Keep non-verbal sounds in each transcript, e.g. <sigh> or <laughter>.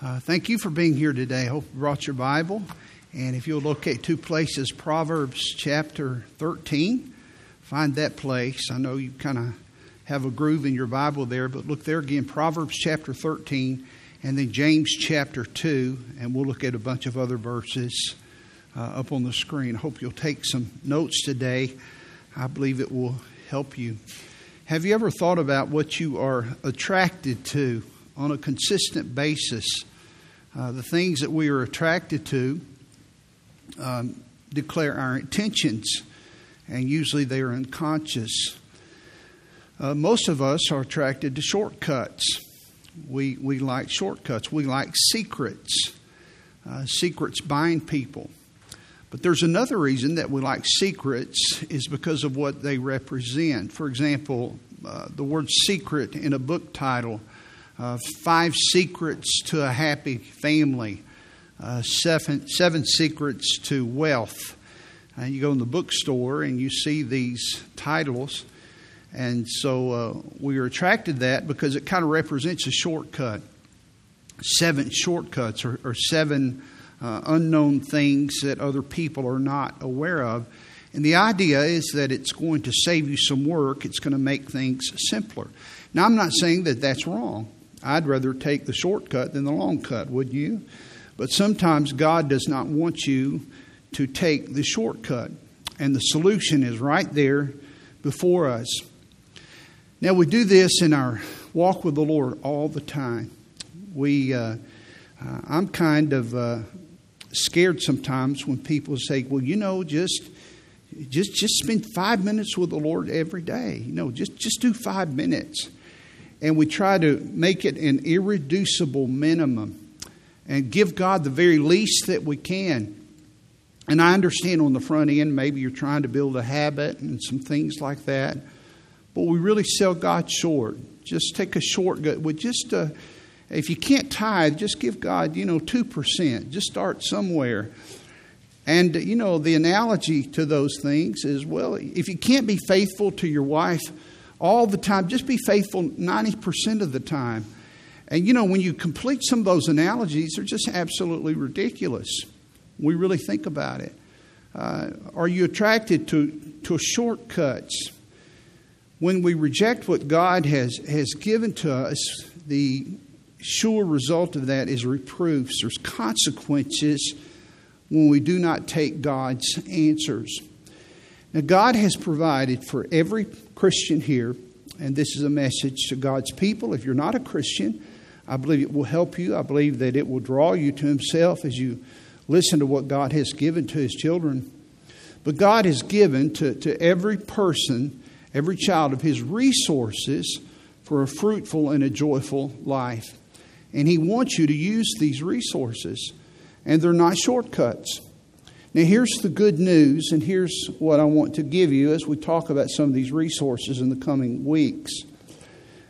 Uh, thank you for being here today. Hope you brought your Bible. And if you'll locate two places, Proverbs chapter 13, find that place. I know you kind of have a groove in your Bible there, but look there again, Proverbs chapter 13, and then James chapter 2, and we'll look at a bunch of other verses uh, up on the screen. I hope you'll take some notes today. I believe it will help you. Have you ever thought about what you are attracted to on a consistent basis? Uh, the things that we are attracted to um, declare our intentions, and usually they are unconscious. Uh, most of us are attracted to shortcuts. We, we like shortcuts. We like secrets. Uh, secrets bind people. But there's another reason that we like secrets is because of what they represent. For example, uh, the word secret in a book title uh, Five Secrets to a Happy Family, uh, seven, seven Secrets to Wealth. And uh, you go in the bookstore and you see these titles. And so uh, we are attracted to that because it kind of represents a shortcut. Seven shortcuts or, or seven uh, unknown things that other people are not aware of. And the idea is that it's going to save you some work, it's going to make things simpler. Now, I'm not saying that that's wrong. I'd rather take the shortcut than the long cut, would you? But sometimes God does not want you to take the shortcut, and the solution is right there before us. Now, we do this in our walk with the Lord all the time. We, uh, uh, I'm kind of uh, scared sometimes when people say, "Well, you know, just." Just, just spend five minutes with the Lord every day. You know, just, just do five minutes and we try to make it an irreducible minimum and give God the very least that we can. And I understand on the front end, maybe you're trying to build a habit and some things like that, but we really sell God short. Just take a shortcut with just a, if you can't tithe, just give God, you know, 2%. Just start somewhere. And, you know, the analogy to those things is well, if you can't be faithful to your wife, all the time. Just be faithful 90% of the time. And you know, when you complete some of those analogies, they're just absolutely ridiculous. We really think about it. Uh, are you attracted to, to shortcuts? When we reject what God has, has given to us, the sure result of that is reproofs. There's consequences when we do not take God's answers. Now, God has provided for every Christian here, and this is a message to God's people. If you're not a Christian, I believe it will help you. I believe that it will draw you to Himself as you listen to what God has given to His children. But God has given to, to every person, every child of His resources for a fruitful and a joyful life. And He wants you to use these resources, and they're not shortcuts. Now, here's the good news, and here's what I want to give you as we talk about some of these resources in the coming weeks.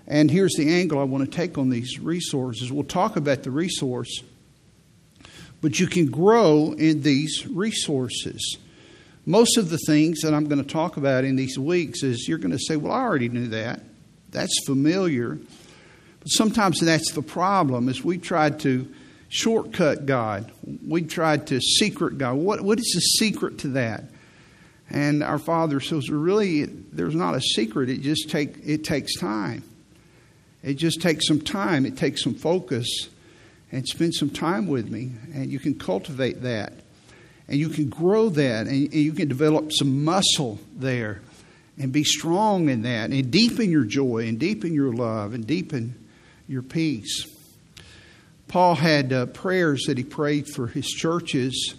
And here's the angle I want to take on these resources. We'll talk about the resource, but you can grow in these resources. Most of the things that I'm going to talk about in these weeks is you're going to say, Well, I already knew that. That's familiar. But sometimes that's the problem, is we tried to shortcut God. We tried to secret God. What, what is the secret to that? And our Father says, really, there's not a secret. It just take, it takes time. It just takes some time. It takes some focus and spend some time with me. And you can cultivate that. And you can grow that. And, and you can develop some muscle there and be strong in that and deepen your joy and deepen your love and deepen your peace. Paul had uh, prayers that he prayed for his churches,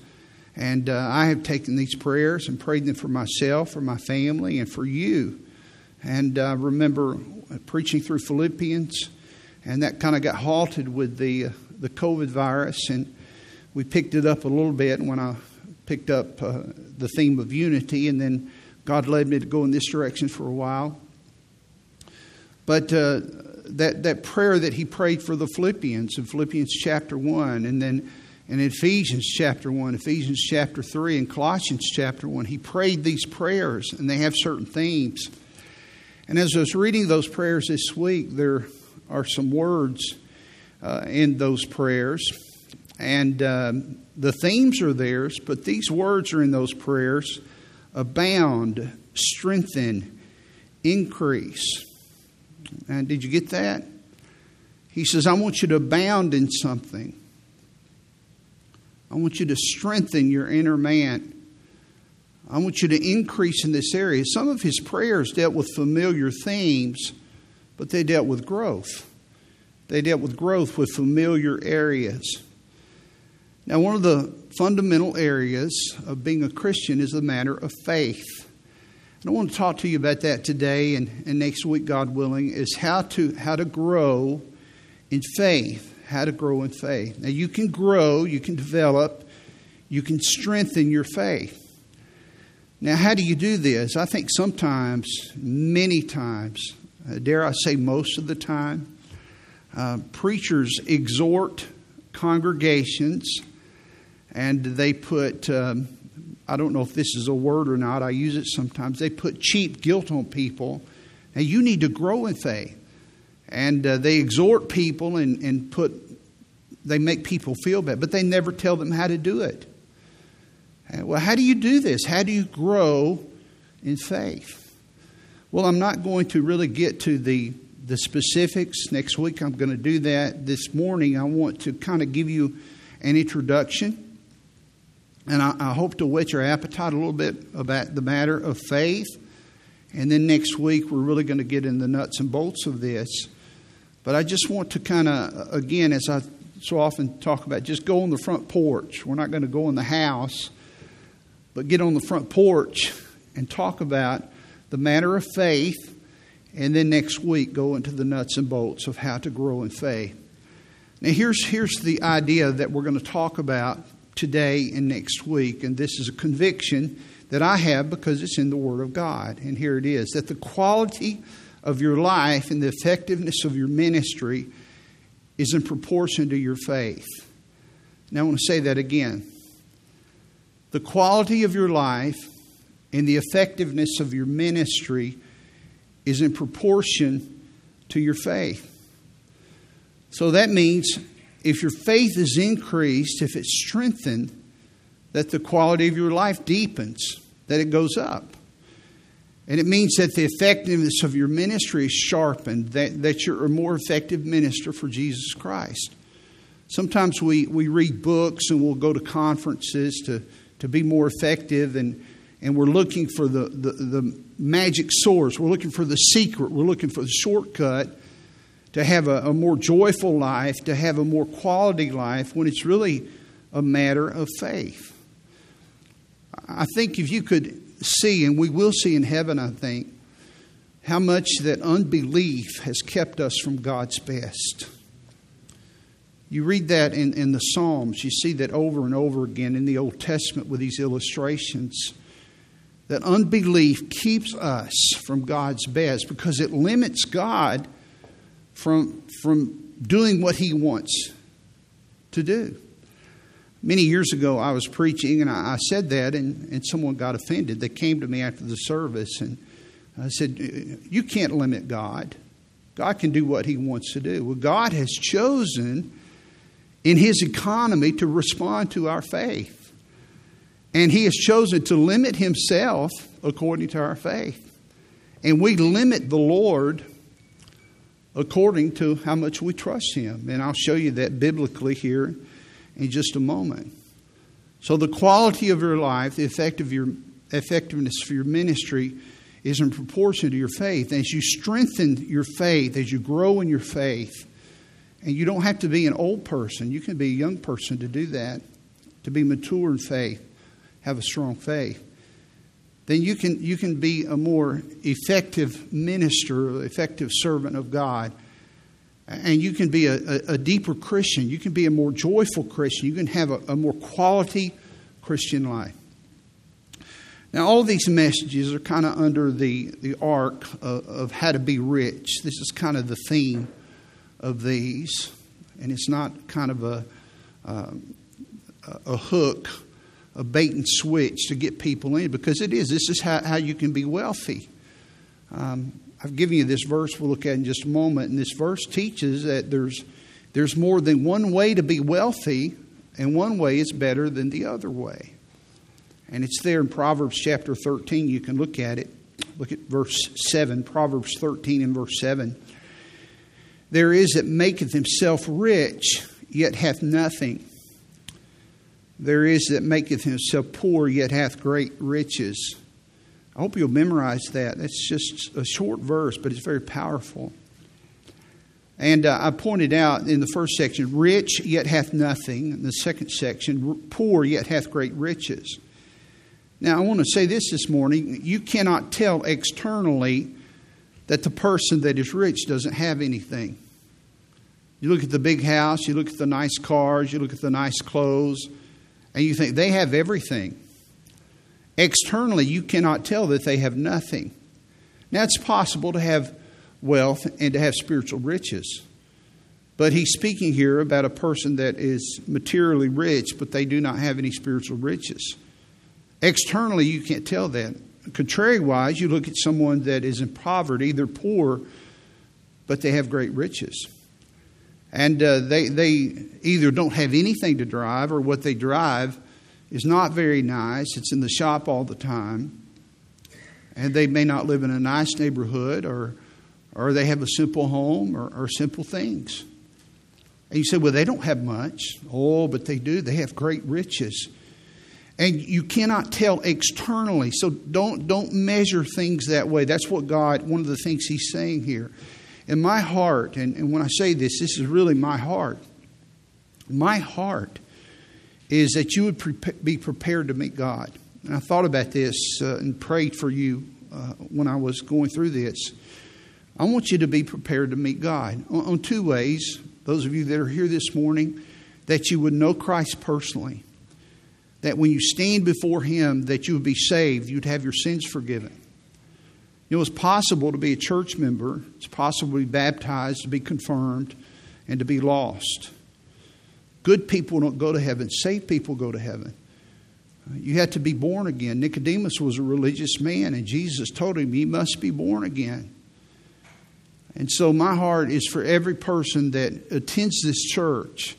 and uh, I have taken these prayers and prayed them for myself, for my family, and for you. And I uh, remember preaching through Philippians, and that kind of got halted with the uh, the COVID virus, and we picked it up a little bit when I picked up uh, the theme of unity, and then God led me to go in this direction for a while. But that, that prayer that he prayed for the Philippians in Philippians chapter 1, and then in Ephesians chapter 1, Ephesians chapter 3, and Colossians chapter 1. He prayed these prayers, and they have certain themes. And as I was reading those prayers this week, there are some words uh, in those prayers. And um, the themes are theirs, but these words are in those prayers abound, strengthen, increase. And did you get that? He says, I want you to abound in something. I want you to strengthen your inner man. I want you to increase in this area. Some of his prayers dealt with familiar themes, but they dealt with growth. They dealt with growth with familiar areas. Now, one of the fundamental areas of being a Christian is the matter of faith. And I want to talk to you about that today and, and next week, God willing, is how to how to grow in faith. How to grow in faith. Now you can grow, you can develop, you can strengthen your faith. Now, how do you do this? I think sometimes, many times, uh, dare I say most of the time, uh, preachers exhort congregations and they put, um, I don't know if this is a word or not, I use it sometimes, they put cheap guilt on people. and you need to grow in faith. And uh, they exhort people and, and put, they make people feel bad, but they never tell them how to do it. Uh, well, how do you do this? How do you grow in faith? Well, I'm not going to really get to the, the specifics. Next week, I'm going to do that. This morning, I want to kind of give you an introduction and I, I, hope to whet your appetite a little bit about the matter of faith. And then next week, we're really going to get in the nuts and bolts of this. But I just want to kind of, again, as I so often talk about, just go on the front porch. We're not going to go in the house, but get on the front porch and talk about the matter of faith. And then next week, go into the nuts and bolts of how to grow in faith. Now, here's, here's the idea that we're going to talk about today and next week. And this is a conviction that I have because it's in the Word of God. And here it is that the quality of your life and the effectiveness of your ministry is in proportion to your faith. Now, I want to say that again. The quality of your life and the effectiveness of your ministry is in proportion to your faith. So that means if your faith is increased, if it's strengthened, that the quality of your life deepens, that it goes up. And it means that the effectiveness of your ministry is sharpened, that, that you're a more effective minister for Jesus Christ. Sometimes we, we read books and we'll go to conferences to, to be more effective, and, and we're looking for the, the, the magic source. We're looking for the secret. We're looking for the shortcut to have a, a more joyful life, to have a more quality life, when it's really a matter of faith. I think if you could see, and we will see in heaven, I think, how much that unbelief has kept us from God's best. You read that in, in the Psalms, you see that over and over again in the Old Testament with these illustrations. That unbelief keeps us from God's best because it limits God from, from doing what he wants to do. Many years ago, I was preaching and I, I said that, and, and someone got offended. They came to me after the service and I said, You can't limit God. God can do what he wants to do. Well, God has chosen in his economy to respond to our faith. And he has chosen to limit himself according to our faith. And we limit the Lord according to how much we trust Him. And I'll show you that biblically here in just a moment. So, the quality of your life, the effect of your, effectiveness for your ministry, is in proportion to your faith. As you strengthen your faith, as you grow in your faith, and you don't have to be an old person, you can be a young person to do that, to be mature in faith, have a strong faith then you can, you can be a more effective minister, effective servant of God. And you can be a, a, a deeper Christian. You can be a more joyful Christian. You can have a, a more quality Christian life. Now, all these messages are kind of under the, the arc of, of, how to be rich. This is kind of the theme of these. And it's not kind of a, um, a hook a bait and switch to get people in because it is. This is how, how you can be wealthy. Um, I've given you this verse we'll look at in just a moment, and this verse teaches that there's There's more than one way to be wealthy, and one way is better than the other way. And it's there in Proverbs chapter 13. You can look at it. Look at verse 7, Proverbs 13 and verse 7. There is that maketh himself rich, yet hath nothing. There is that maketh himself poor, yet hath great riches. I hope you'll memorize that. That's just a short verse, but it's very powerful. And uh, I pointed out in the first section, rich yet hath nothing. In the second section, poor yet hath great riches. Now, I want to say this this morning. You cannot tell externally that the person that is rich doesn't have anything. You look at the big house, you look at the nice cars, you look at the nice clothes, and you think they have everything. Externally, you cannot tell that they have nothing. Now, it's possible to have wealth and to have spiritual riches. But he's speaking here about a person that is materially rich, but they do not have any spiritual riches. Externally, you can't tell that. Contrariwise, you look at someone that is in poverty, they're poor, but they have great riches. And uh, they, they either don't have anything to drive, or what they drive is not very nice. It's in the shop all the time. And they may not live in a nice neighborhood, or or they have a simple home or, or simple things. And you say, well, they don't have much. Oh, but they do. They have great riches. And you cannot tell externally. So don't, don't measure things that way. That's what God, one of the things He's saying here. In my heart, and, and when I say this, this is really my heart. My heart is that you would pre- be prepared to meet God. And I thought about this uh, and prayed for you uh, when I was going through this. I want you to be prepared to meet God on, on two ways. Those of you that are here this morning, that you would know Christ personally. That when you stand before Him, that you would be saved, you'd have your sins forgiven. Know, it's possible to be a church member, it's possible to be baptized, to be confirmed, and to be lost. Good people don't go to heaven, saved people go to heaven. You have to be born again. Nicodemus was a religious man, and Jesus told him, he must be born again. And so my heart is for every person that attends this church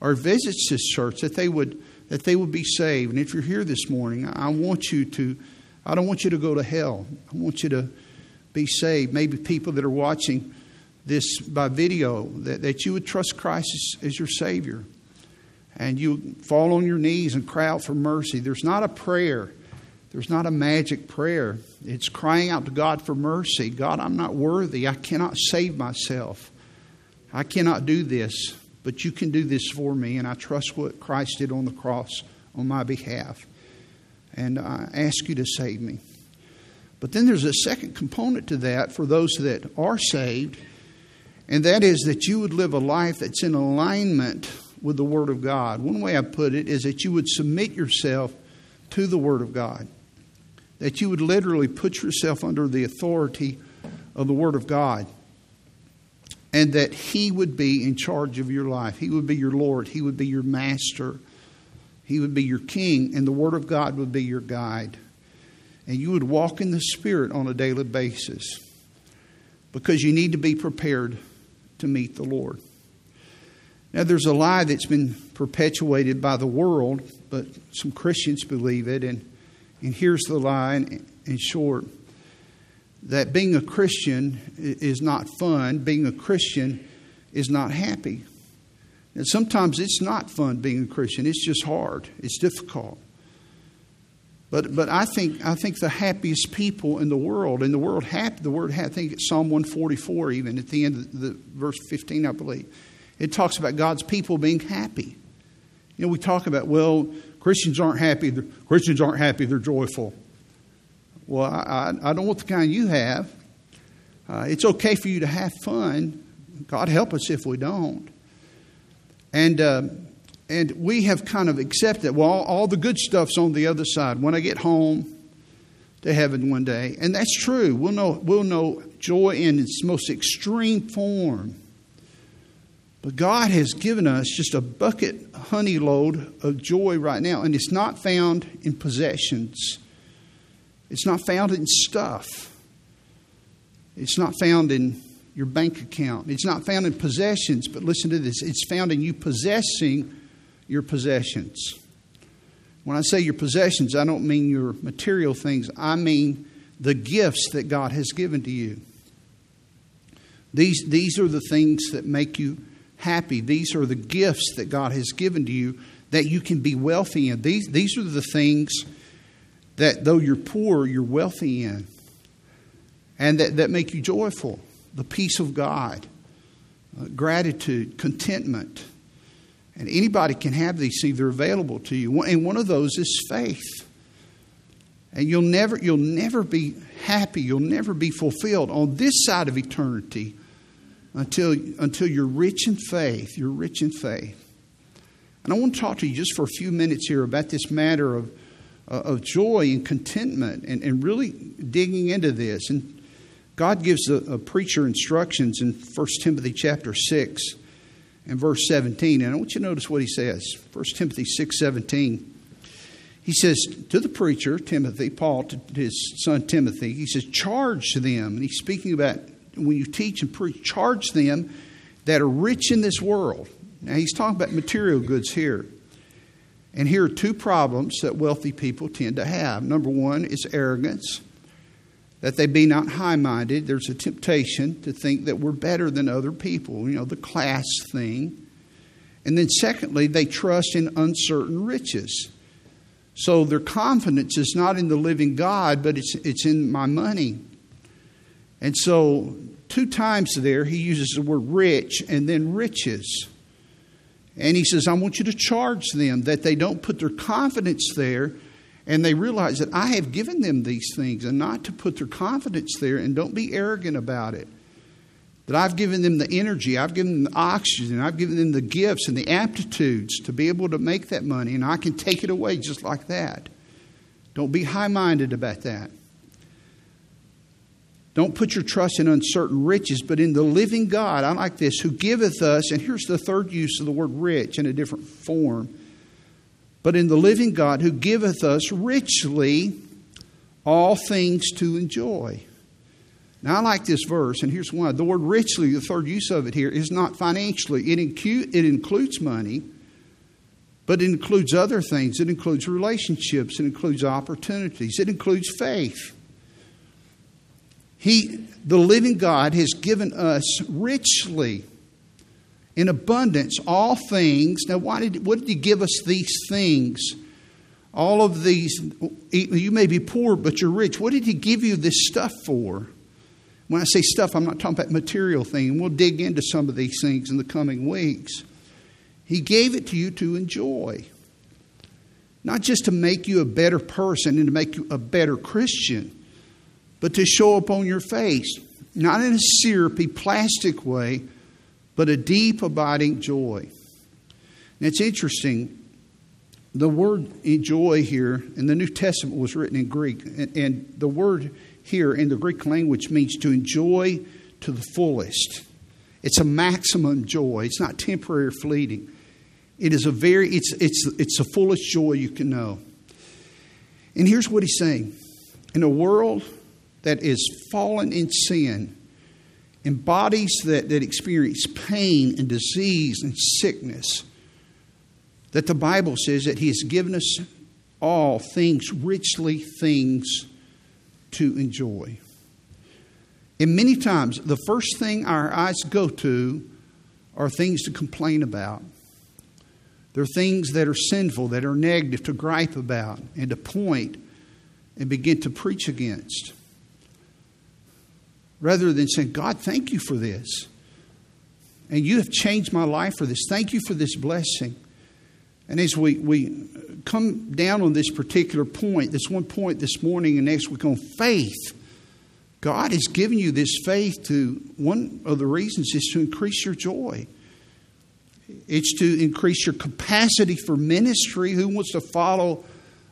or visits this church that they would that they would be saved. And if you're here this morning, I want you to I don't want you to go to hell. I want you to be saved. Maybe people that are watching this by video that, that you would trust Christ as, as your Savior. And you fall on your knees and cry out for mercy. There's not a prayer there's not a magic prayer. It's crying out to God for mercy. God, I'm not worthy. I cannot save myself. I cannot do this, but you can do this for me, and I trust what Christ did on the cross on my behalf. And I ask you to save me. But then there's a second component to that for those that are saved, and that is that you would live a life that's in alignment with the Word of God. One way I put it is that you would submit yourself to the Word of God that you would literally put yourself under the authority of the Word of God and that He would be in charge of your life. He would be your Lord, He would be your master, He would be your king, and the Word of God would be your guide. And you would walk in the Spirit on a daily basis because you need to be prepared to meet the Lord. Now, there's a lie that's been perpetuated by the world, but some Christians believe it, and and here's the line in short that being a Christian is not fun, being a Christian is not happy. And sometimes it's not fun being a Christian, it's just hard, it's difficult. But, but I think I think the happiest people in the world, in the world happy the word I think it's Psalm 144 even at the end of the verse 15, I believe. It talks about God's people being happy. You know, we talk about, well, Christians aren't happy. Christians aren't happy. They're joyful. Well, I, I don't want the kind you have. Uh, it's okay for you to have fun. God help us if we don't. And uh, and we have kind of accepted. Well, all, all the good stuff's on the other side. When I get home to heaven one day, and that's true. We'll know we'll know joy in its most extreme form. But God has given us just a bucket honey load of joy right now, and it's not found in possessions. It's not found in stuff. It's not found in your bank account. It's not found in possessions, but listen to this it's found in you possessing your possessions. When I say your possessions, I don't mean your material things, I mean the gifts that God has given to you. These, these are the things that make you happy. These are the gifts that God has given to you that you can be wealthy in. These, these are the things that, though you're poor, you're wealthy in, and that, that make you joyful. The peace of God, uh, gratitude, contentment. And anybody can have these things, they're available to you. And one of those is faith. And you'll never, you'll never be happy, you'll never be fulfilled on this side of eternity until, until you're rich in faith. You're rich in faith. And I want to talk to you just for a few minutes here about this matter of, uh, of joy and contentment and, and really digging into this. And God gives a, a preacher instructions in 1 Timothy chapter 6 and verse 17. And I want you to notice what he says. 1 Timothy 6 17. He says to the preacher, Timothy, Paul, to his son Timothy, he says, charge them. And he's speaking about when you teach and preach, charge them that are rich in this world. Now, he's talking about material goods here. And here are two problems that wealthy people tend to have. Number one is arrogance, that they be not high minded. There's a temptation to think that we're better than other people, you know, the class thing. And then, secondly, they trust in uncertain riches. So their confidence is not in the living God, but it's, it's in my money. And so, two times there, he uses the word rich and then riches. And he says, I want you to charge them that they don't put their confidence there and they realize that I have given them these things and not to put their confidence there and don't be arrogant about it that I've given them the energy, I've given them the oxygen, I've given them the gifts and the aptitudes to be able to make that money, and I can take it away just like that. Don't be high minded about that. Don't put your trust in uncertain riches, but in the living God. I like this, who giveth us, and here's the third use of the word rich in a different form, but in the living God who giveth us richly all things to enjoy. Now, I like this verse, and here's why. The word richly, the third use of it here, is not financially. It, incu- it includes money, but it includes other things. It includes relationships, it includes opportunities, it includes faith. He, the living God, has given us richly, in abundance, all things. Now, why did, what did He give us these things? All of these, you may be poor, but you're rich. What did He give you this stuff for? When I say stuff, I'm not talking about material things. We'll dig into some of these things in the coming weeks. He gave it to you to enjoy, not just to make you a better person and to make you a better Christian, but to show up on your face, not in a syrupy, plastic way, but a deep, abiding joy. And it's interesting. The word joy here in the New Testament was written in Greek, and, and the word here in the Greek language means to enjoy to the fullest. It's a maximum joy. It's not temporary or fleeting. It is a very it's it's it's the fullest joy you can know. And here's what he's saying. In a world that is fallen in sin, in bodies that, that experience pain and disease and sickness, that the Bible says that He has given us all things, richly things to enjoy. And many times, the first thing our eyes go to are things to complain about. They're things that are sinful, that are negative, to gripe about, and to point and begin to preach against. Rather than saying, God, thank you for this. And you have changed my life for this. Thank you for this blessing. And as we, we come down on this particular point, this one point this morning and next week on faith, God has given you this faith to, one of the reasons is to increase your joy. It's to increase your capacity for ministry. Who wants to follow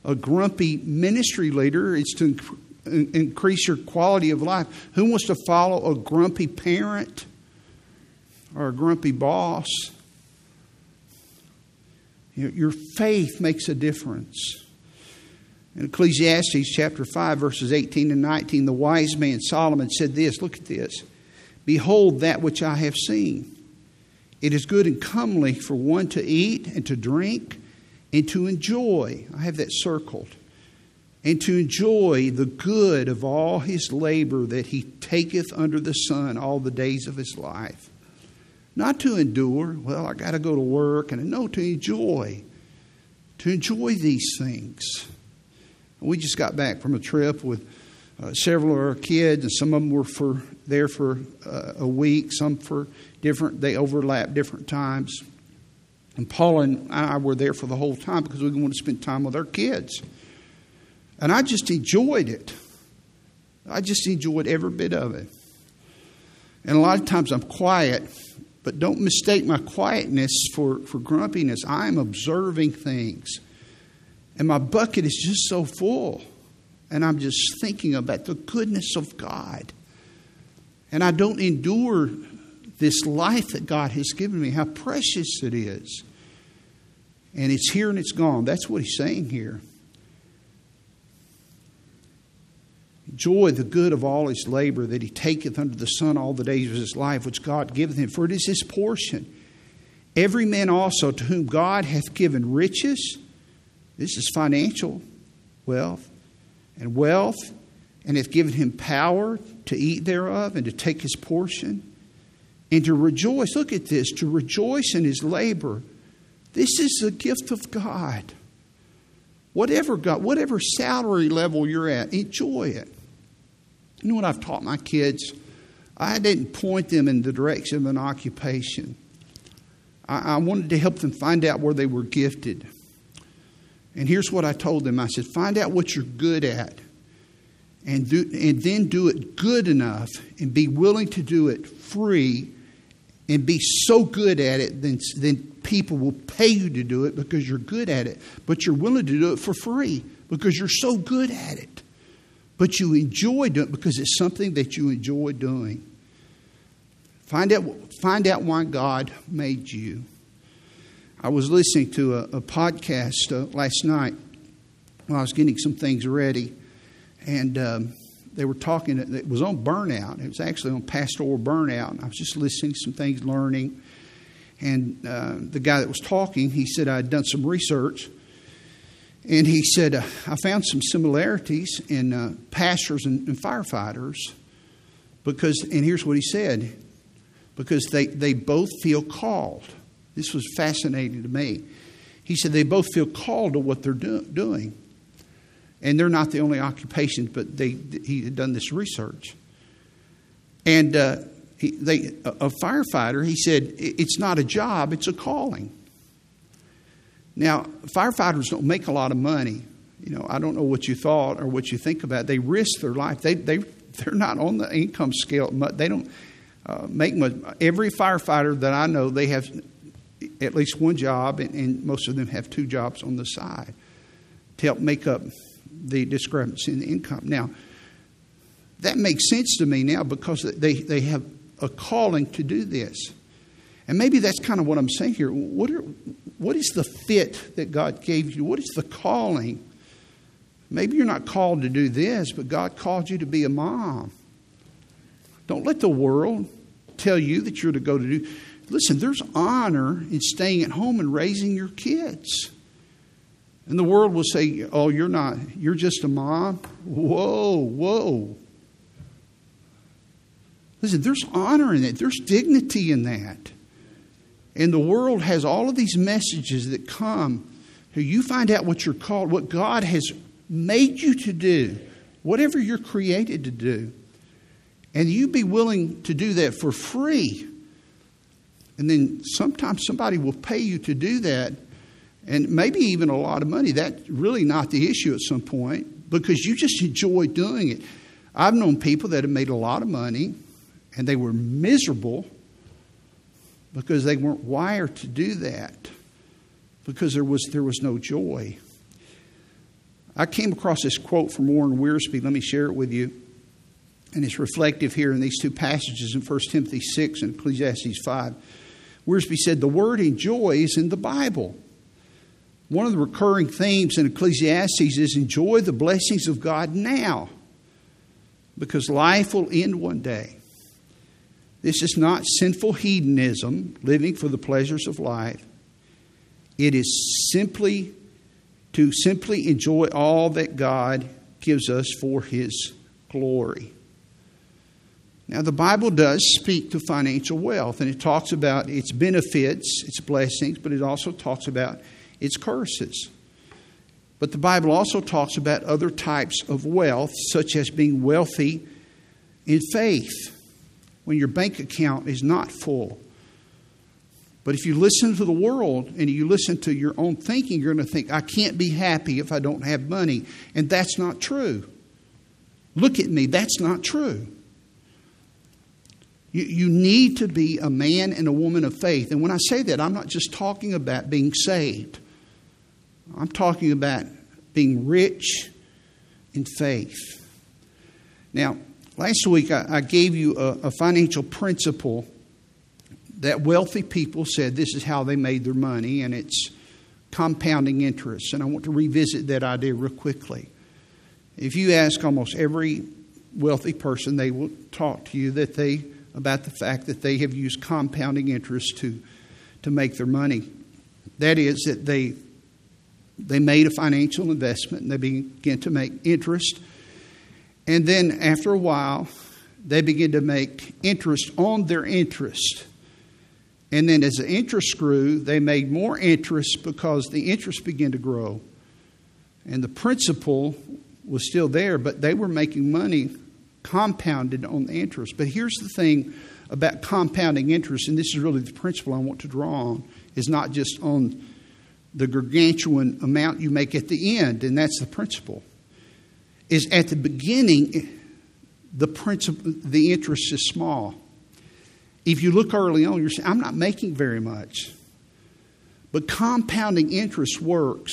a grumpy ministry leader? It's to increase your quality of life. Who wants to follow a grumpy parent or a grumpy boss? Your faith makes a difference. In Ecclesiastes chapter 5, verses 18 and 19, the wise man Solomon said this look at this. Behold that which I have seen. It is good and comely for one to eat and to drink and to enjoy. I have that circled. And to enjoy the good of all his labor that he taketh under the sun all the days of his life. Not to endure, well, I got to go to work, and no, to enjoy. To enjoy these things. We just got back from a trip with uh, several of our kids, and some of them were for there for uh, a week, some for different. They overlap different times. And Paul and I were there for the whole time because we wanted to spend time with our kids. And I just enjoyed it. I just enjoyed every bit of it. And a lot of times I'm quiet, but don't mistake my quietness for, for grumpiness. I'm observing things. And my bucket is just so full. And I'm just thinking about the goodness of God. And I don't endure this life that God has given me, how precious it is. And it's here and it's gone. That's what he's saying here. Joy the good of all his labor that he taketh under the sun all the days of his life, which God giveth him, for it is his portion. Every man also to whom God hath given riches, this is financial wealth, and wealth, and hath given him power to eat thereof and to take his portion, and to rejoice. Look at this to rejoice in his labor. This is a gift of God. Whatever God, whatever salary level you're at, enjoy it. You know what I've taught my kids? I didn't point them in the direction of an occupation. I, I wanted to help them find out where they were gifted. And here's what I told them I said, find out what you're good at and, do, and then do it good enough and be willing to do it free and be so good at it, then, then people will pay you to do it because you're good at it. But you're willing to do it for free because you're so good at it. But you enjoy doing it because it's something that you enjoy doing. Find out, find out why God made you. I was listening to a, a podcast uh, last night while I was getting some things ready and um, they were talking. It was on burnout. It was actually on pastoral burnout. I was just listening to some things, learning. And uh, the guy that was talking, he said I had done some research, and he said uh, I found some similarities in uh, pastors and, and firefighters because. And here's what he said: because they they both feel called. This was fascinating to me. He said they both feel called to what they're do- doing. And they're not the only occupations, but they, he had done this research. And uh, he, they, a, a firefighter, he said, it's not a job, it's a calling. Now, firefighters don't make a lot of money. You know, I don't know what you thought or what you think about. They risk their life. They, they, <laughs> they're not on the income scale. They don't uh, make much. Every firefighter that I know, they have at least one job, and, and most of them have two jobs on the side to help make up the discrepancy in the income. Now, that makes sense to me now because they, they have a calling to do this. And maybe that's kind of what I'm saying here. What, are, what is the fit that God gave you? What is the calling? Maybe you're not called to do this, but God called you to be a mom. Don't let the world tell you that you're to go to do. Listen, there's honor in staying at home and raising your kids. And the world will say, Oh, you're not, you're just a mom. Whoa, whoa. Listen, there's honor in it, there's dignity in that. And the world has all of these messages that come. You find out what you're called, what God has made you to do, whatever you're created to do. And you be willing to do that for free. And then sometimes somebody will pay you to do that and maybe even a lot of money. That's really not the issue at some point because you just enjoy doing it. I've known people that have made a lot of money and they were miserable because they weren't wired to do that because there was, there was no joy. I came across this quote from Warren Wiersbe. Let me share it with you. And it's reflective here in these two passages in 1 Timothy 6 and Ecclesiastes 5. Wiersbe said, The word enjoy is in the Bible. One of the recurring themes in Ecclesiastes is enjoy the blessings of God now because life will end one day. This is not sinful hedonism, living for the pleasures of life. It is simply to simply enjoy all that God gives us for His glory. Now, the Bible does speak to financial wealth, and it talks about its benefits, its blessings, but it also talks about its curses. But the Bible also talks about other types of wealth, such as being wealthy in faith, when your bank account is not full. But if you listen to the world and you listen to your own thinking, you're going to think, I can't be happy if I don't have money. And that's not true. Look at me, that's not true. You, you need to be a man and a woman of faith. And when I say that, I'm not just talking about being saved, I'm talking about being rich in faith. Now, last week I, I gave you a, a financial principle that wealthy people said this is how they made their money, and it's compounding interest. And I want to revisit that idea real quickly. If you ask almost every wealthy person, they will talk to you that they about the fact that they have used compounding interest to, to make their money. That is, that they, they made a financial investment and they began to make interest. And then after a while, they begin to make interest on their interest. And then as the interest grew, they made more interest because the interest began to grow. And the principal was still there, but they were making money compounded on the interest. But here's the thing about compounding interest, and this is really the principle I want to draw on, is not just on the gargantuan amount you make at the end, and that's the principle. Is at the beginning, the principle, the interest is small. If you look early on, you're saying, I'm not making very much. But compounding interest works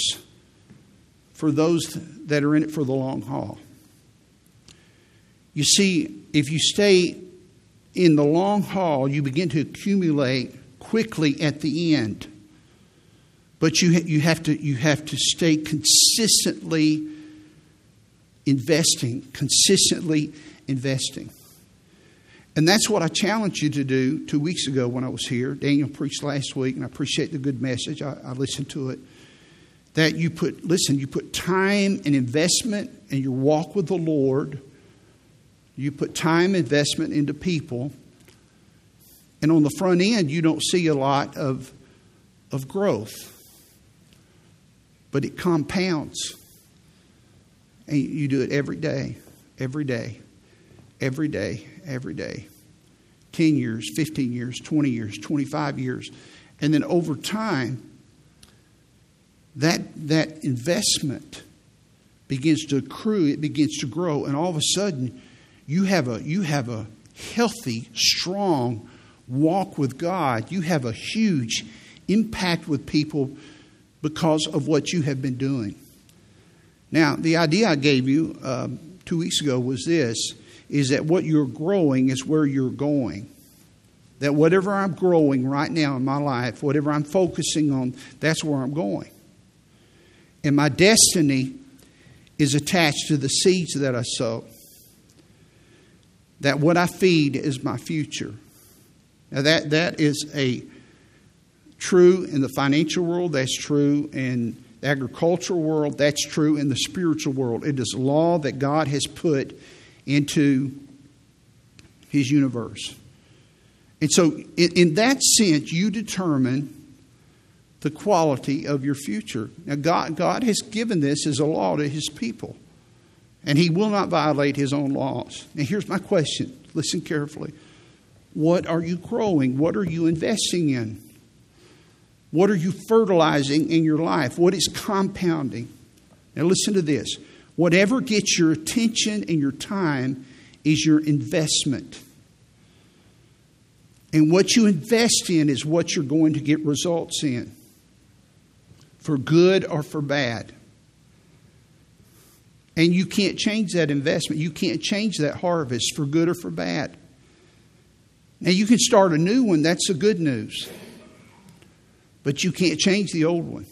for those that are in it for the long haul. You see, if you stay in the long haul, you begin to accumulate quickly at the end. But you, you, have, to, you have to stay consistently investing, consistently investing. And that's what I challenged you to do two weeks ago when I was here. Daniel preached last week, and I appreciate the good message. I, I listened to it. That you put, listen, you put time and investment in your walk with the Lord you put time investment into people, and on the front end, you don't see a lot of, of growth. But it compounds. And you do it every day, every day, every day, every day. 10 years, 15 years, 20 years, 25 years. And then over time, that, that investment begins to accrue, it begins to grow, and all of a sudden, you have a, you have a healthy, strong walk with God. You have a huge impact with people because of what you have been doing. Now, the idea I gave you um, two weeks ago was this is that what you're growing is where you're going. That whatever I'm growing right now in my life, whatever I'm focusing on, that's where I'm going. And my destiny is attached to the seeds that I sow that what I feed is my future. Now, that, that is a true in the financial world, that's true in the agricultural world, that's true in the spiritual world. It is law that God has put into His universe. And so, in, in that sense, you determine the quality of your future. Now, God, God has given this as a law to His people and he will not violate his own laws. Now, here's my question listen carefully. What are you growing? What are you investing in? What are you fertilizing in your life? What is compounding? Now, listen to this. Whatever gets your attention and your time is your investment. And what you invest in is what you're going to get results in, for good or for bad. And you can't change that investment. You can't change that harvest for good or for bad. Now, you can start a new one, that's the good news. But you can't change the old one.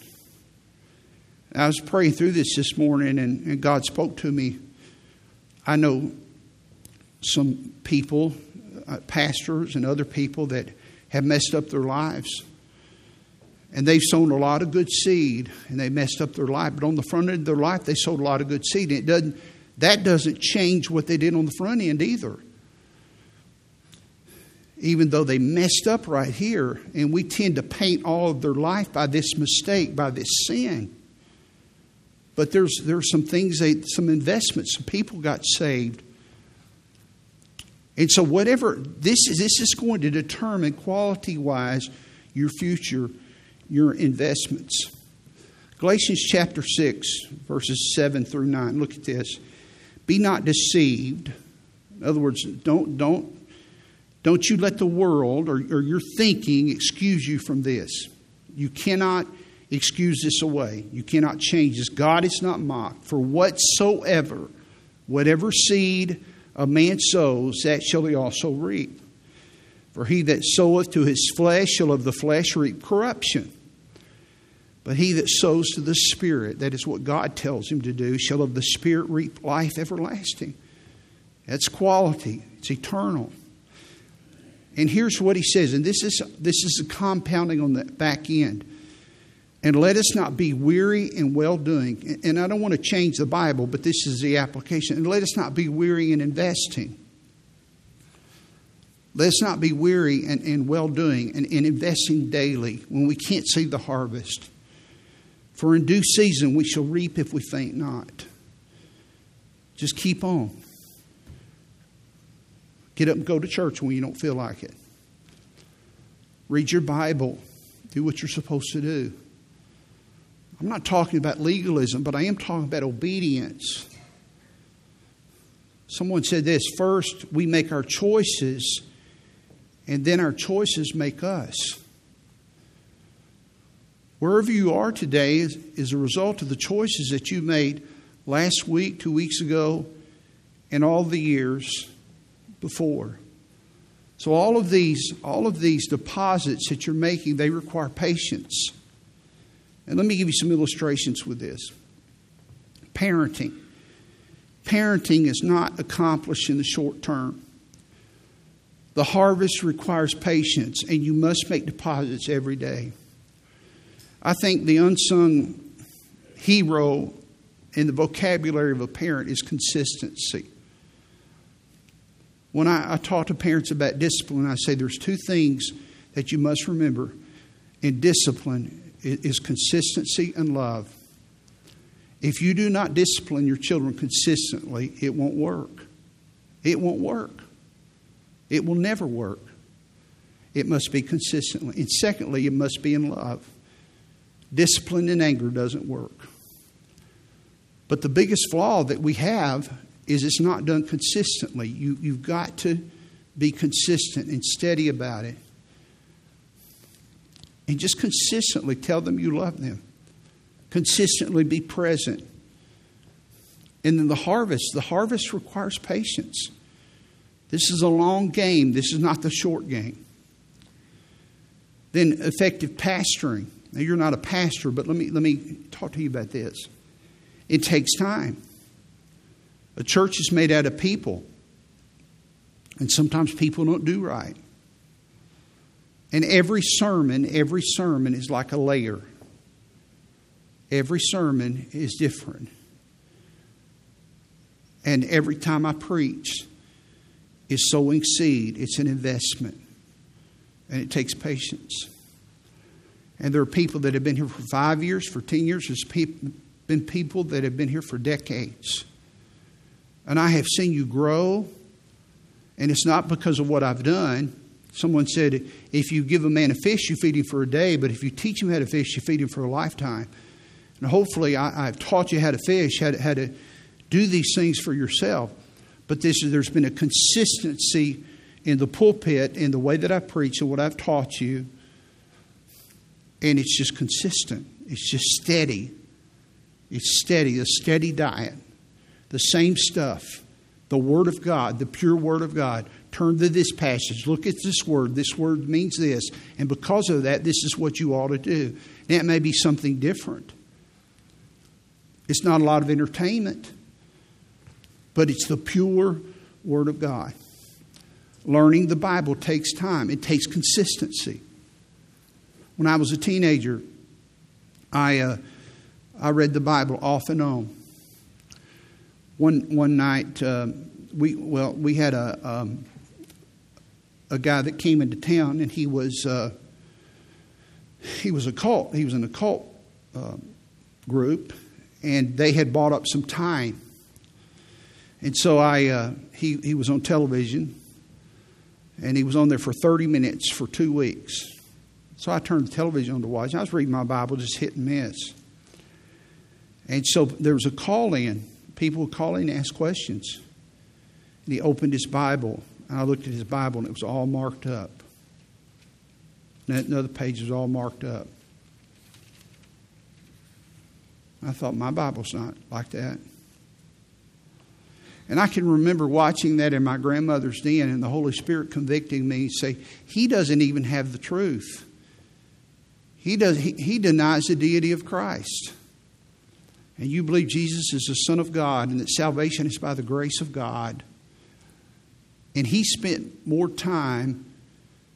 I was praying through this this morning, and, and God spoke to me. I know some people uh, pastors and other people that have messed up their lives. And they've sown a lot of good seed and they messed up their life. But on the front end of their life, they sowed a lot of good seed. And it doesn't, that doesn't change what they did on the front end either. Even though they messed up right here, and we tend to paint all of their life by this mistake, by this sin. But there's there's some things, they, some investments, some people got saved. And so whatever this is, this is going to determine quality wise your future, your investments. Galatians chapter 6, verses 7 through 9. Look at this. Be not deceived. In other words, don't, don't, don't you let the world or, or your thinking excuse you from this. You cannot excuse this away. You cannot change this. God is not mocked. For whatsoever, whatever seed a man sows, that shall he also reap. For he that soweth to his flesh shall of the flesh reap corruption. But he that sows to the Spirit, that is what God tells him to do, shall of the Spirit reap life everlasting. That's quality, it's eternal. And here's what he says, and this is this is a compounding on the back end. And let us not be weary in well doing. And I don't want to change the Bible, but this is the application. And let us not be weary in investing. Let us not be weary in, in well doing and in investing daily when we can't see the harvest. For in due season we shall reap if we faint not. Just keep on. Get up and go to church when you don't feel like it. Read your Bible. Do what you're supposed to do. I'm not talking about legalism, but I am talking about obedience. Someone said this first, we make our choices, and then our choices make us. Wherever you are today is, is a result of the choices that you made last week, two weeks ago, and all the years before. So all of these, all of these deposits that you're making, they require patience. And let me give you some illustrations with this. Parenting. Parenting is not accomplished in the short term. The harvest requires patience, and you must make deposits every day. I think the unsung hero in the vocabulary of a parent is consistency. When I, I, talk to parents about discipline, I say there's two things that you must remember in discipline is consistency and love. If you do not discipline your children consistently, it won't work. It won't work. It will never work. It must be consistently. And secondly, it must be in love. Discipline and anger doesn't work. But the biggest flaw that we have is it's not done consistently. You, you've got to be consistent and steady about it. And just consistently tell them you love them. Consistently be present. And then the harvest, the harvest requires patience. This is a long game, this is not the short game. Then effective pastoring. Now, you're not a pastor, but let me, let me talk to you about this. It takes time. A church is made out of people, and sometimes people don't do right. And every sermon, every sermon is like a layer. Every sermon is different. And every time I preach is sowing seed, it's an investment. And it takes patience. And there are people that have been here for five years, for 10 years. There's been people that have been here for decades. And I have seen you grow. And it's not because of what I've done. Someone said, if you give a man a fish, you feed him for a day, but if you teach him how to fish, you feed him for a lifetime. And hopefully, I, have taught you how to fish, how to, how to do these things for yourself. But this there's been a consistency in the pulpit, in the way that I preach, and what I've taught you and it's just consistent. It's just steady. It's steady, a steady diet. The same stuff. The Word of God, the pure Word of God. Turn to this passage. Look at this word. This word means this. And because of that, this is what you ought to do. Now, it may be something different. It's not a lot of entertainment, but it's the pure Word of God. Learning the Bible takes time, it takes consistency. When I was a teenager, I, uh, I read the Bible off and on. One, one night, uh, we, well, we had a, um, a guy that came into town, and he was, uh, he was a cult. He was an occult uh, group, and they had bought up some time. And so I, uh, he, he was on television, and he was on there for 30 minutes for two weeks. So I turned the television on to watch. I was reading my Bible, just hit and miss. And so there was a call in. People would call in and ask questions. And he opened his Bible, and I looked at his Bible, and it was all marked up. Another page was all marked up. I thought, my Bible's not like that. And I can remember watching that in my grandmother's den and the Holy Spirit convicting me, and say, He doesn't even have the truth. He, does, he, he denies the deity of Christ. And you believe Jesus is the Son of God and that salvation is by the grace of God. And he spent more time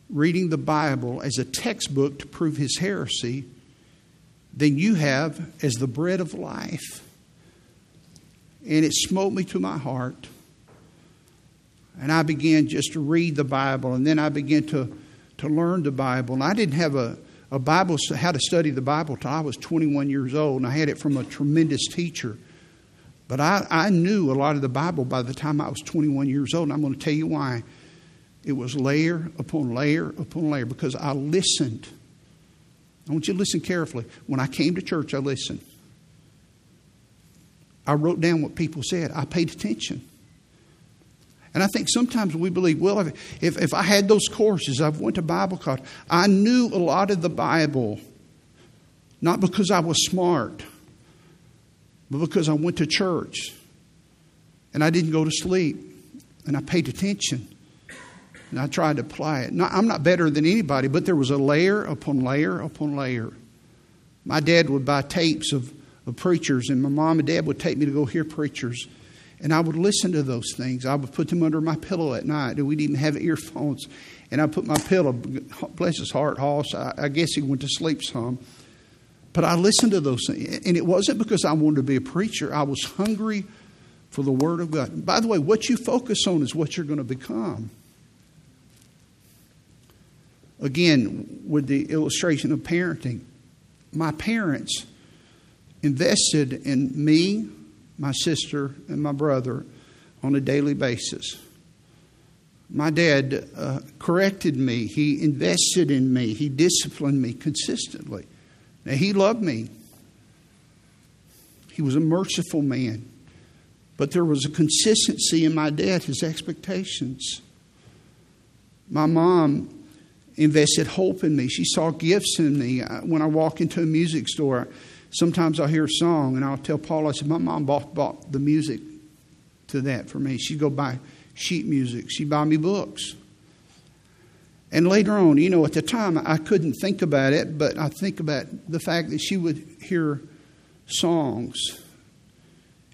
reading the Bible as a textbook to prove his heresy than you have as the bread of life. And it smote me to my heart. And I began just to read the Bible, and then I began to, to learn the Bible. And I didn't have a, a Bible, how to study the Bible until I was 21 years old, and I had it from a tremendous teacher. But I, I knew a lot of the Bible by the time I was 21 years old, and I'm going to tell you why. It was layer upon layer upon layer because I listened. I want you to listen carefully. When I came to church, I listened. I wrote down what people said, I paid attention. And I think sometimes we believe, well, if, if, if I had those courses, I've went to Bible college, I knew a lot of the Bible, not because I was smart, but because I went to church and I didn't go to sleep and I paid attention and I tried to apply it. I'm not better than anybody, but there was a layer upon layer upon layer. My dad would buy tapes of, of preachers, and my mom and dad would take me to go hear preachers. And I would listen to those things. I would put them under my pillow at night. We'd even have earphones. And I put my pillow, bless his heart, Hoss, I, I guess he went to sleep some. But I listened to those things. And it wasn't because I wanted to be a preacher, I was hungry for the Word of God. By the way, what you focus on is what you're going to become. Again, with the illustration of parenting, my parents invested in me my sister, and my brother on a daily basis. My dad uh, corrected me. He invested in me. He disciplined me consistently. Now, he loved me. He was a merciful man. But there was a consistency in my dad, his expectations. My mom invested hope in me. She saw gifts in me. When I walk into a music store, sometimes I'll hear a song and I'll tell Paula, I said, My mom bought, bought the music to that for me. She'd go buy sheet music, she'd buy me books. And later on, you know, at the time I couldn't think about it, but I think about the fact that she would hear songs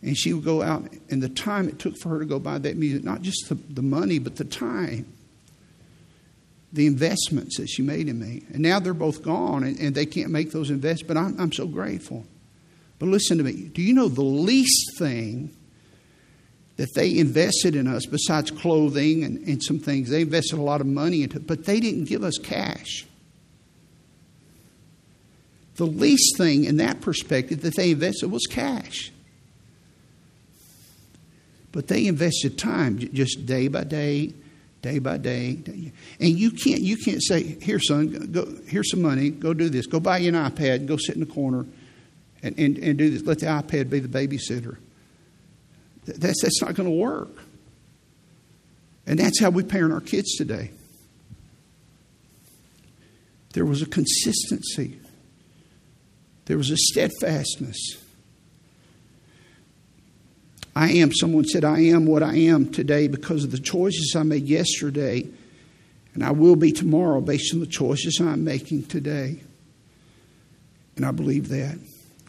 and she would go out and the time it took for her to go buy that music, not just the, the money, but the time the investments that she made in me. And now they're both gone and, and they can't make those investments, but I'm, I'm so grateful. But listen to me. Do you know the least thing that they invested in us, besides clothing and, and some things, they invested a lot of money into but they didn't give us cash. The least thing in that perspective that they invested was cash. But they invested time, just day by day, day by day. And you can't you can't say, "Here, son, go, here's some money. Go do this. Go buy you an iPad. Go sit in the corner, and, and, and do this. Let the iPad be the babysitter." That's that's not going to work. And that's how we parent our kids today. There was a consistency. There was a steadfastness. I am, someone said, I am what I am today because of the choices I made yesterday, and I will be tomorrow based on the choices I'm making today. And I believe that.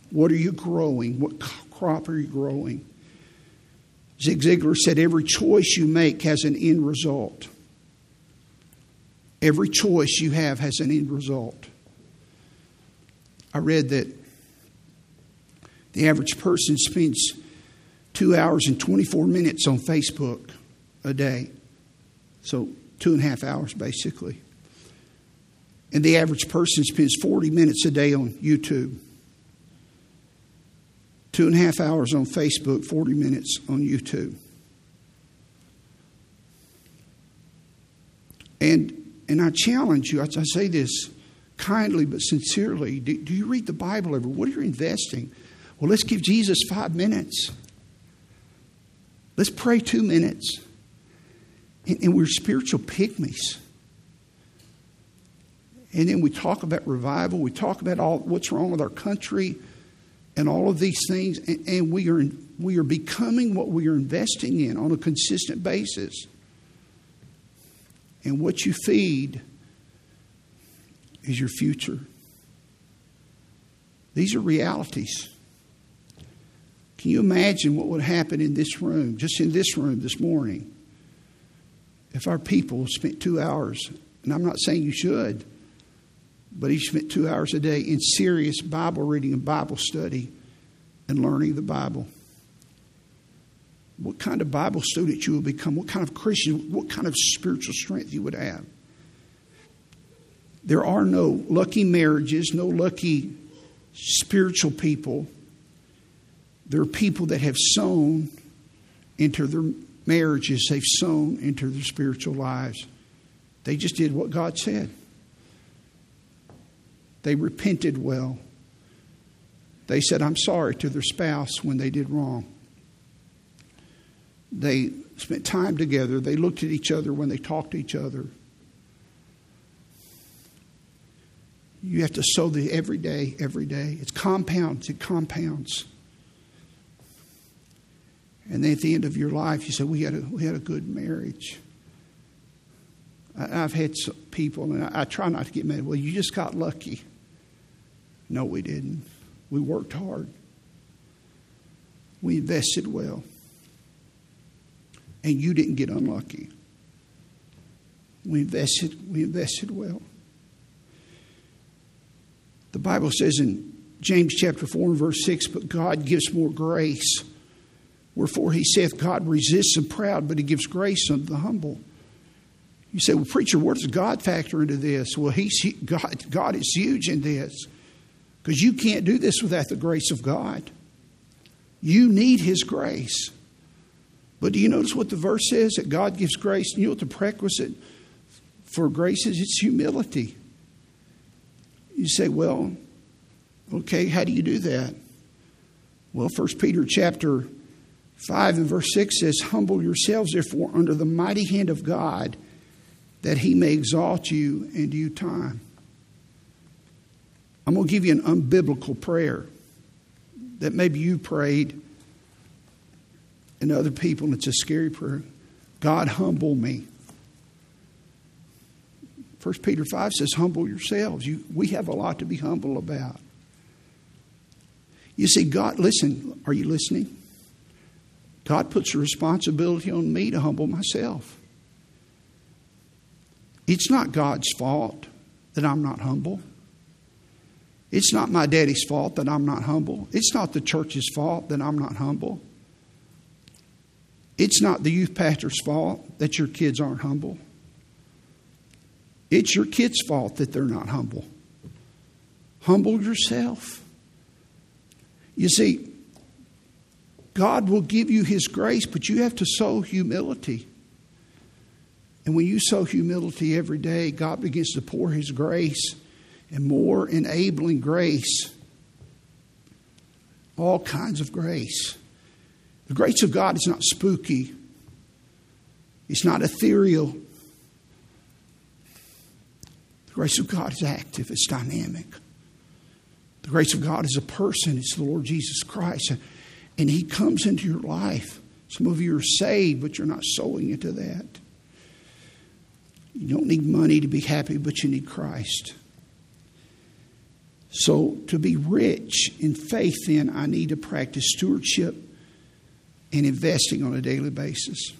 What are you growing? What crop are you growing? Zig Ziglar said, Every choice you make has an end result. Every choice you have has an end result. I read that the average person spends two hours and 24 minutes on Facebook a day. So, two and a half hours basically. And the average person spends 40 minutes a day on YouTube. Two and a half hours on Facebook, 40 minutes on YouTube. And, and I challenge you, I, I say this kindly but sincerely. Do, do you read the Bible ever? What are you investing? Well, let's give Jesus five minutes. Let's pray two minutes. And, and we're spiritual pygmies. And then we talk about revival. We talk about all what's wrong with our country and all of these things. And, and we, are, we are becoming what we are investing in on a consistent basis. And what you feed is your future. These are realities. Can you imagine what would happen in this room, just in this room this morning, if our people spent two hours, and I'm not saying you should, but he spent two hours a day in serious Bible reading and Bible study and learning the Bible? What kind of Bible student you would become, what kind of Christian, what kind of spiritual strength you would have. There are no lucky marriages, no lucky spiritual people there are people that have sown into their marriages, they've sown into their spiritual lives. They just did what God said. They repented well. They said, I'm sorry to their spouse when they did wrong. They spent time together. They looked at each other when they talked to each other. You have to sow the every day, every day. It's compounds, it compounds. And then at the end of your life, you say, We had a, we had a good marriage. I, have had people, and I, I try not to get mad. Well, you just got lucky. No, we didn't. We worked hard, we invested well. And you didn't get unlucky. We invested, we invested well. The Bible says in James chapter 4 and verse 6, but God gives more grace. Wherefore he saith, God resists the proud, but he gives grace unto the humble. You say, well, preacher, where does God factor into this? Well, he's, God, God is huge in this because you can't do this without the grace of God. You need his grace. But do you notice what the verse says? That God gives grace. You know what the prerequisite for grace is? It's humility. You say, well, okay, how do you do that? Well, First Peter chapter 5 and verse 6 says, Humble yourselves, therefore, under the mighty hand of God, that he may exalt you in due time. I'm going to give you an unbiblical prayer that maybe you prayed and other people, and it's a scary prayer. God, humble me. 1 Peter 5 says, Humble yourselves. You, we have a lot to be humble about. You see, God, listen, are you listening? God puts a responsibility on me to humble myself. It's not God's fault that I'm not humble. It's not my daddy's fault that I'm not humble. It's not the church's fault that I'm not humble. It's not the youth pastor's fault that your kids aren't humble. It's your kids' fault that they're not humble. Humble yourself. You see, God will give you His grace, but you have to sow humility. And when you sow humility every day, God begins to pour His grace and more enabling grace. All kinds of grace. The grace of God is not spooky, it's not ethereal. The grace of God is active, it's dynamic. The grace of God is a person, it's the Lord Jesus Christ and He comes into your life. Some of you are saved, but you're not sowing into that. You don't need money to be happy, but you need Christ. So, to be rich in faith, then, I need to practice stewardship and investing on a daily basis.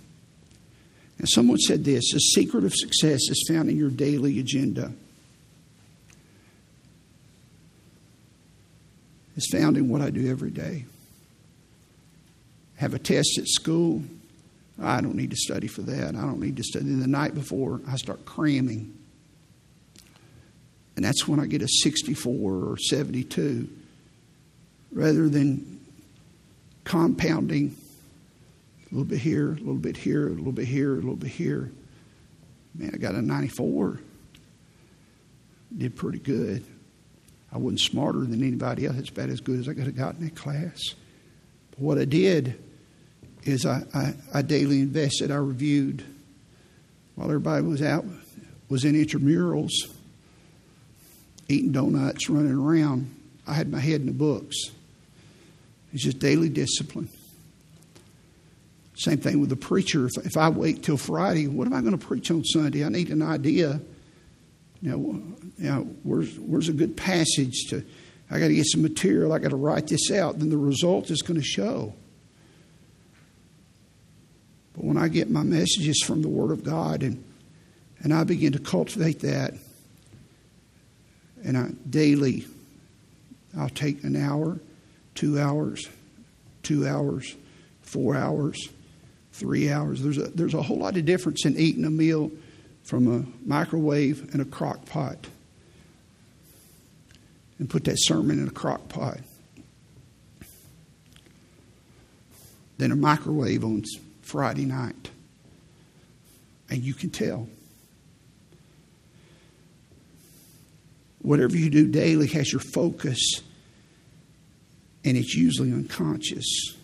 And someone said this the secret of success is found in your daily agenda. It's found in what I do every day. Have a test at school. I don't need to study for that. I don't need to study. The night before, I start cramming. And that's when I get a 64 or 72 rather than compounding a little bit here, a little bit here, a little bit here, a little bit here. Man, I got a 94. Did pretty good. I wasn't smarter than anybody else. It's about as good as I could have gotten in class. But what I did is I, I, I daily invested. I reviewed while everybody was out, was in intramurals, eating donuts, running around. I had my head in the books. It's just daily discipline. Same thing with the preacher. If, if I wait till Friday, what am I going to preach on Sunday? I need an idea. You know where's, where's a good passage to? I got to get some material. I got to write this out. Then the result is going to show. But when I get my messages from the Word of God and and I begin to cultivate that, and I daily, I'll take an hour, two hours, two hours, four hours, three hours. There's a, there's a whole lot of difference in eating a meal from a microwave and a crock pot. And put that sermon in a crock pot. Then a microwave on Friday night. And you can tell. Whatever you do daily has your focus, and it's usually unconscious.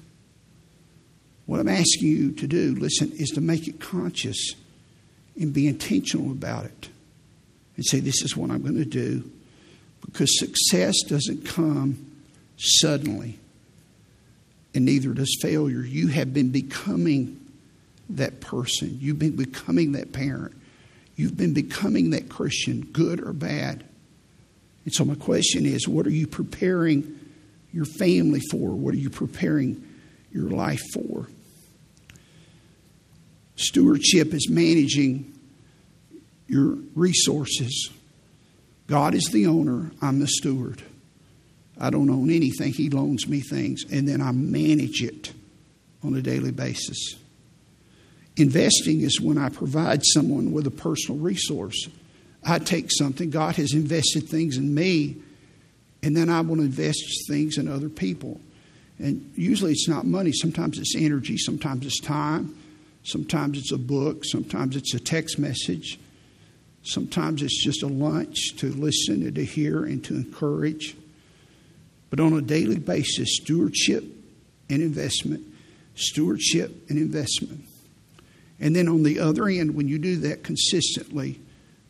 What I'm asking you to do, listen, is to make it conscious and be intentional about it. And say, this is what I'm going to do. Because success doesn't come suddenly, and neither does failure. You have been becoming that person, you've been becoming that parent, you've been becoming that Christian, good or bad. And so, my question is what are you preparing your family for? What are you preparing your life for? Stewardship is managing your resources. God is the owner, I'm the steward. I don't own anything, He loans me things, and then I manage it on a daily basis. Investing is when I provide someone with a personal resource. I take something, God has invested things in me, and then I will invest things in other people. And usually it's not money, sometimes it's energy, sometimes it's time, Sometimes it's a book, sometimes it's a text message, sometimes it's just a lunch to listen and to hear and to encourage. But on a daily basis, stewardship and investment, stewardship and investment. And then on the other end, when you do that consistently,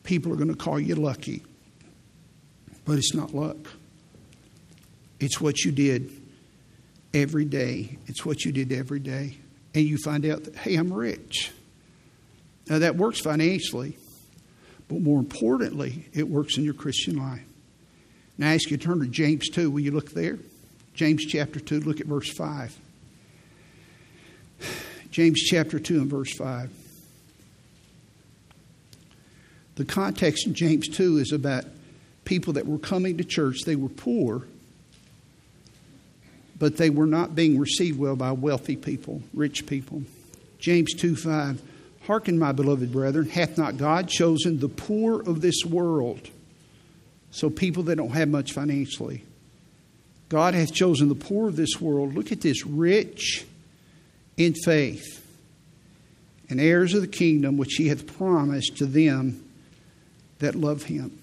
people are going to call you lucky. But it's not luck. It's what you did every day. It's what you did every day and you find out that, hey, I'm rich. Now, that works financially, but more importantly, it works in your Christian life. Now, I ask you to turn to James 2. Will you look there? James chapter 2, look at verse 5. James chapter 2 and verse 5. The context in James 2 is about people that were coming to church. They were poor, but they were not being received well by wealthy people, rich people. James 2 5. Hearken, my beloved brethren, hath not God chosen the poor of this world? So, people that don't have much financially. God hath chosen the poor of this world. Look at this rich in faith and heirs of the kingdom which he hath promised to them that love him.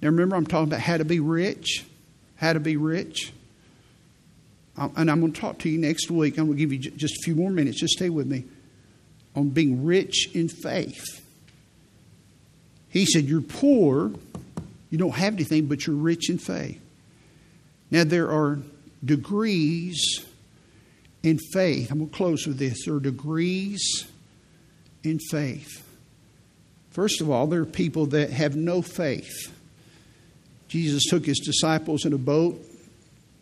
Now, remember, I'm talking about how to be rich. How to be rich uh, and I'm going to talk to you next week. I'm going to give you just a few more minutes. Just stay with me on being rich in faith. He said, You're poor, you don't have anything, but you're rich in faith. Now, there are degrees in faith. I'm going to close with this. There are degrees in faith. First of all, there are people that have no faith. Jesus took his disciples in a boat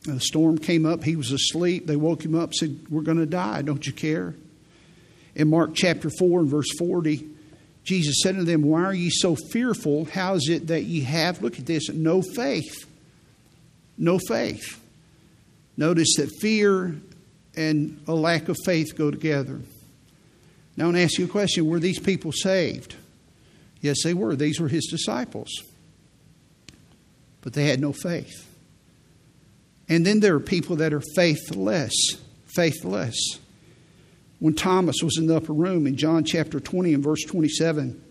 a storm came up. He was asleep. They woke him up, said, We're going to die. Don't you care? In Mark chapter 4 and verse 40, Jesus said to them, Why are ye so fearful? How is it that ye have, look at this, no faith? No faith. Notice that fear and a lack of faith go together. Now, I want to ask you a question Were these people saved? Yes, they were. These were his disciples. But they had no faith. And then there are people that are faithless. Faithless. When Thomas was in the upper room in John chapter 20 and verse 27,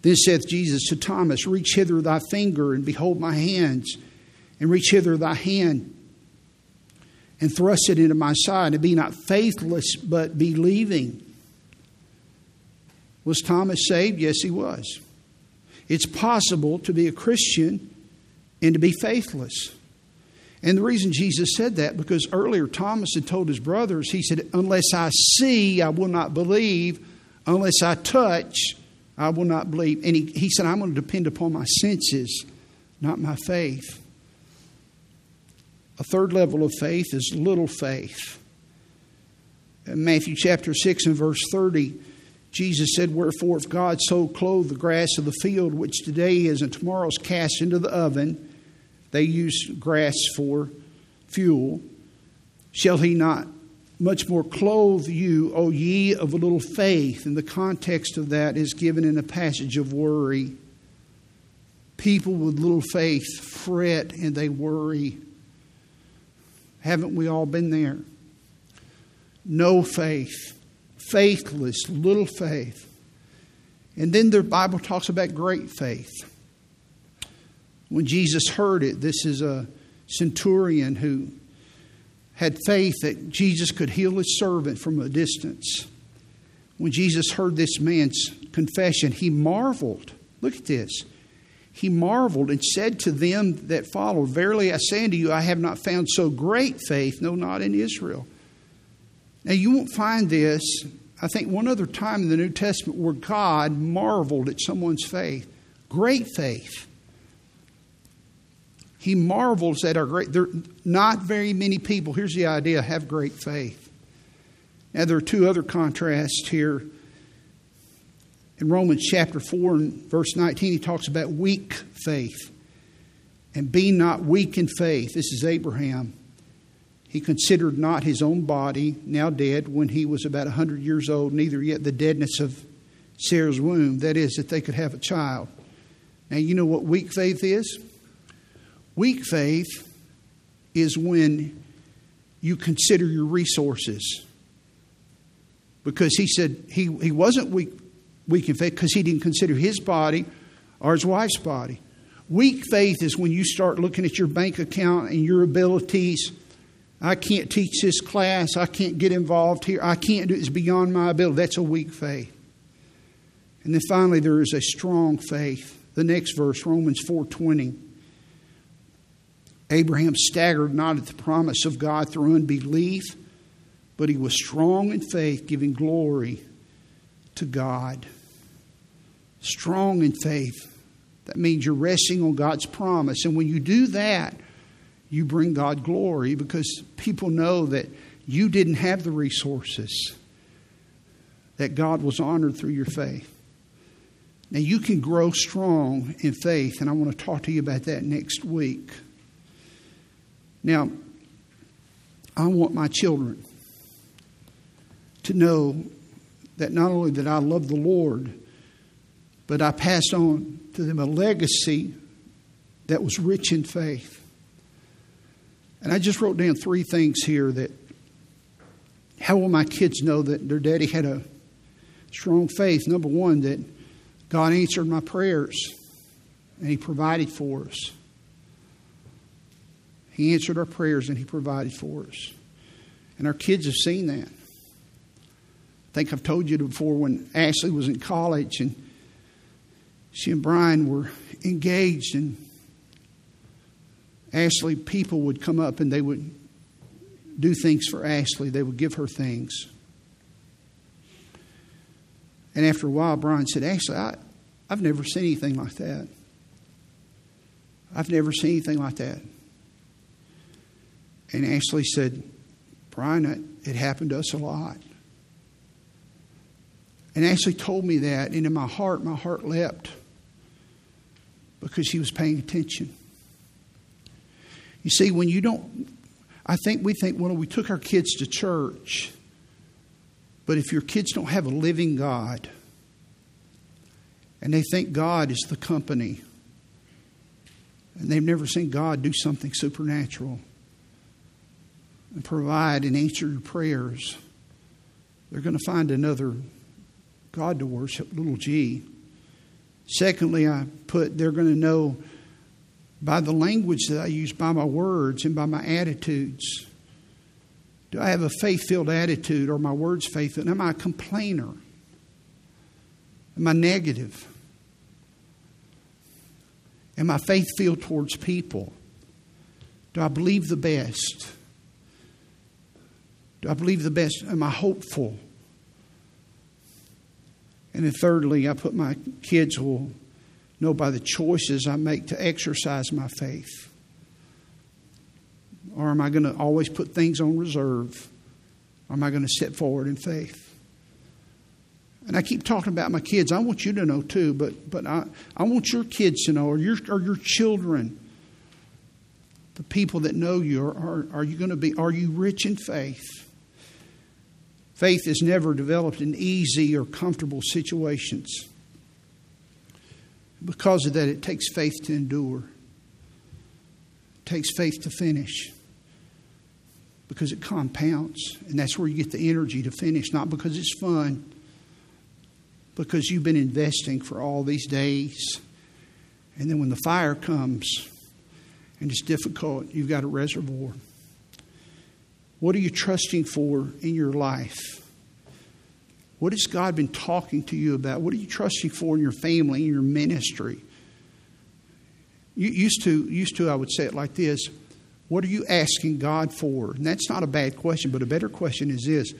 then saith Jesus to Thomas, Reach hither thy finger and behold my hands, and reach hither thy hand and thrust it into my side, and be not faithless, but believing. Was Thomas saved? Yes, he was. It's possible to be a Christian and to be faithless. And the reason Jesus said that, because earlier Thomas had told his brothers, he said, Unless I see, I will not believe. Unless I touch, I will not believe. And he, he said, I'm going to depend upon my senses, not my faith. A third level of faith is little faith. In Matthew chapter 6 and verse 30, Jesus said, Wherefore, if God so clothe the grass of the field, which today is and tomorrow is cast into the oven, they use grass for fuel, shall he not much more clothe you, O ye of a little faith? And the context of that is given in a passage of worry. People with little faith fret and they worry. Haven't we all been there? No faith, faithless, little faith. And then the Bible talks about great faith. When Jesus heard it, this is a centurion who had faith that Jesus could heal his servant from a distance. When Jesus heard this man's confession, he marveled. Look at this he marveled and said to them that followed, Verily I say unto you, I have not found so great faith, no, not in Israel. Now, you won't find this, I think, one other time in the New Testament where God marveled at someone's faith. Great faith. He marvels at our great. There are not very many people, here's the idea, have great faith. Now, there are two other contrasts here in Romans chapter 4 and verse 19, he talks about weak faith. And be not weak in faith. This is Abraham. He considered not his own body, now dead, when he was about a 100 years old, neither yet the deadness of Sarah's womb, that is, that they could have a child. Now, you know what weak faith is? Weak faith is when you consider your resources. Because he said he, he wasn't weak weak in faith because he didn't consider his body or his wife's body. Weak faith is when you start looking at your bank account and your abilities. I can't teach this class. I can't get involved here. I can't do it. It's beyond my ability. That's a weak faith. And then finally, there is a strong faith. The next verse, Romans 4:20. Abraham staggered not at the promise of God through unbelief, but he was strong in faith, giving glory to God strong in faith. That means you're resting on God's promise. And when you do that, you bring God glory because people know that you didn't have the resources, that God was honored through your faith. Now, you can grow strong in faith, and I want to talk to you about that next week. Now, I want my children to know that not only that I love the Lord, but I passed on to them a legacy that was rich in faith. And I just wrote down three things here that how will my kids know that their daddy had a strong faith? Number one, that God answered my prayers and He provided for us. He answered our prayers and He provided for us. And our kids have seen that. I think I've told you before when Ashley was in college and she and Brian were engaged, and Ashley, people would come up and they would do things for Ashley. They would give her things. And after a while, Brian said, Ashley, I, I've never seen anything like that. I've never seen anything like that. And Ashley said, Brian, it happened to us a lot. And Ashley told me that, and in my heart, my heart leapt because she was paying attention. You see, when you don't, I think we think, well, we took our kids to church, but if your kids don't have a living God, and they think God is the company, and they've never seen God do something supernatural and provide and answer your prayers, they're going to find another God to worship, little g. Secondly, I put they're going to know by the language that I use, by my words and by my attitudes. Do I have a faith filled attitude or my words faith? And am I a complainer? Am I negative? Am I faith filled towards people? Do I believe the best? Do I believe the best? Am I hopeful? And then thirdly, I put my kids will know by the choices I make to exercise my faith. Or am I going to always put things on reserve? Or am I going to step forward in faith? And I keep talking about my kids. I want you to know too, but, but I, I want your kids to know, or your, or your children, the people that know you, are, are, are you going to be, are you rich in faith? Faith is never developed in easy or comfortable situations. Because of that, it takes faith to endure. It takes faith to finish. Because it compounds. And that's where you get the energy to finish, not because it's fun because you've been investing for all these days. And then when the fire comes and it's difficult, you've got a reservoir. What are you trusting for in your life? What has God been talking to you about? What are you trusting for in your family, in your ministry? You used to, used to, I would say it like this What are you asking God for? And that's not a bad question, but a better question is this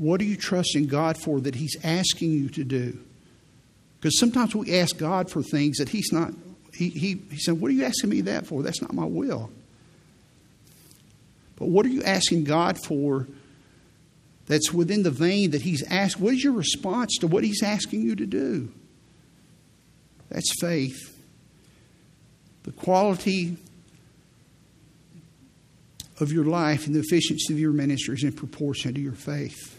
what are you trusting God for that He's asking you to do? Because sometimes we ask God for things that He's not, He, he, he said, What are you asking me that for? That's not my will. But what are you asking God for that's within the vein that He's asked? What is your response to what He's asking you to do? That's faith. The quality of your life and the efficiency of your ministry is in proportion to your faith.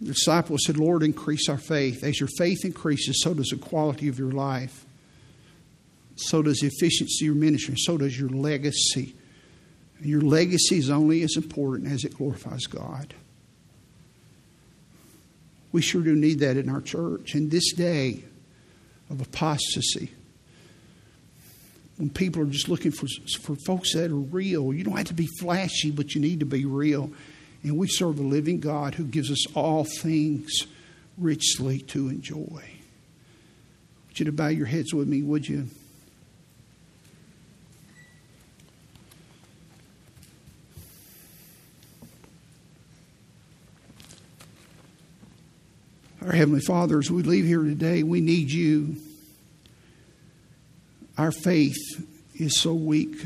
The disciples said, Lord, increase our faith. As your faith increases, so does the quality of your life. So does the efficiency of your ministry. So does your legacy. Your legacy is only as important as it glorifies God. We sure do need that in our church. In this day of apostasy, when people are just looking for, for folks that are real, you don't have to be flashy, but you need to be real. And we serve a living God who gives us all things richly to enjoy. Want you to bow your heads with me, would you? Our Heavenly Father, as we leave here today, we need you. Our faith is so weak.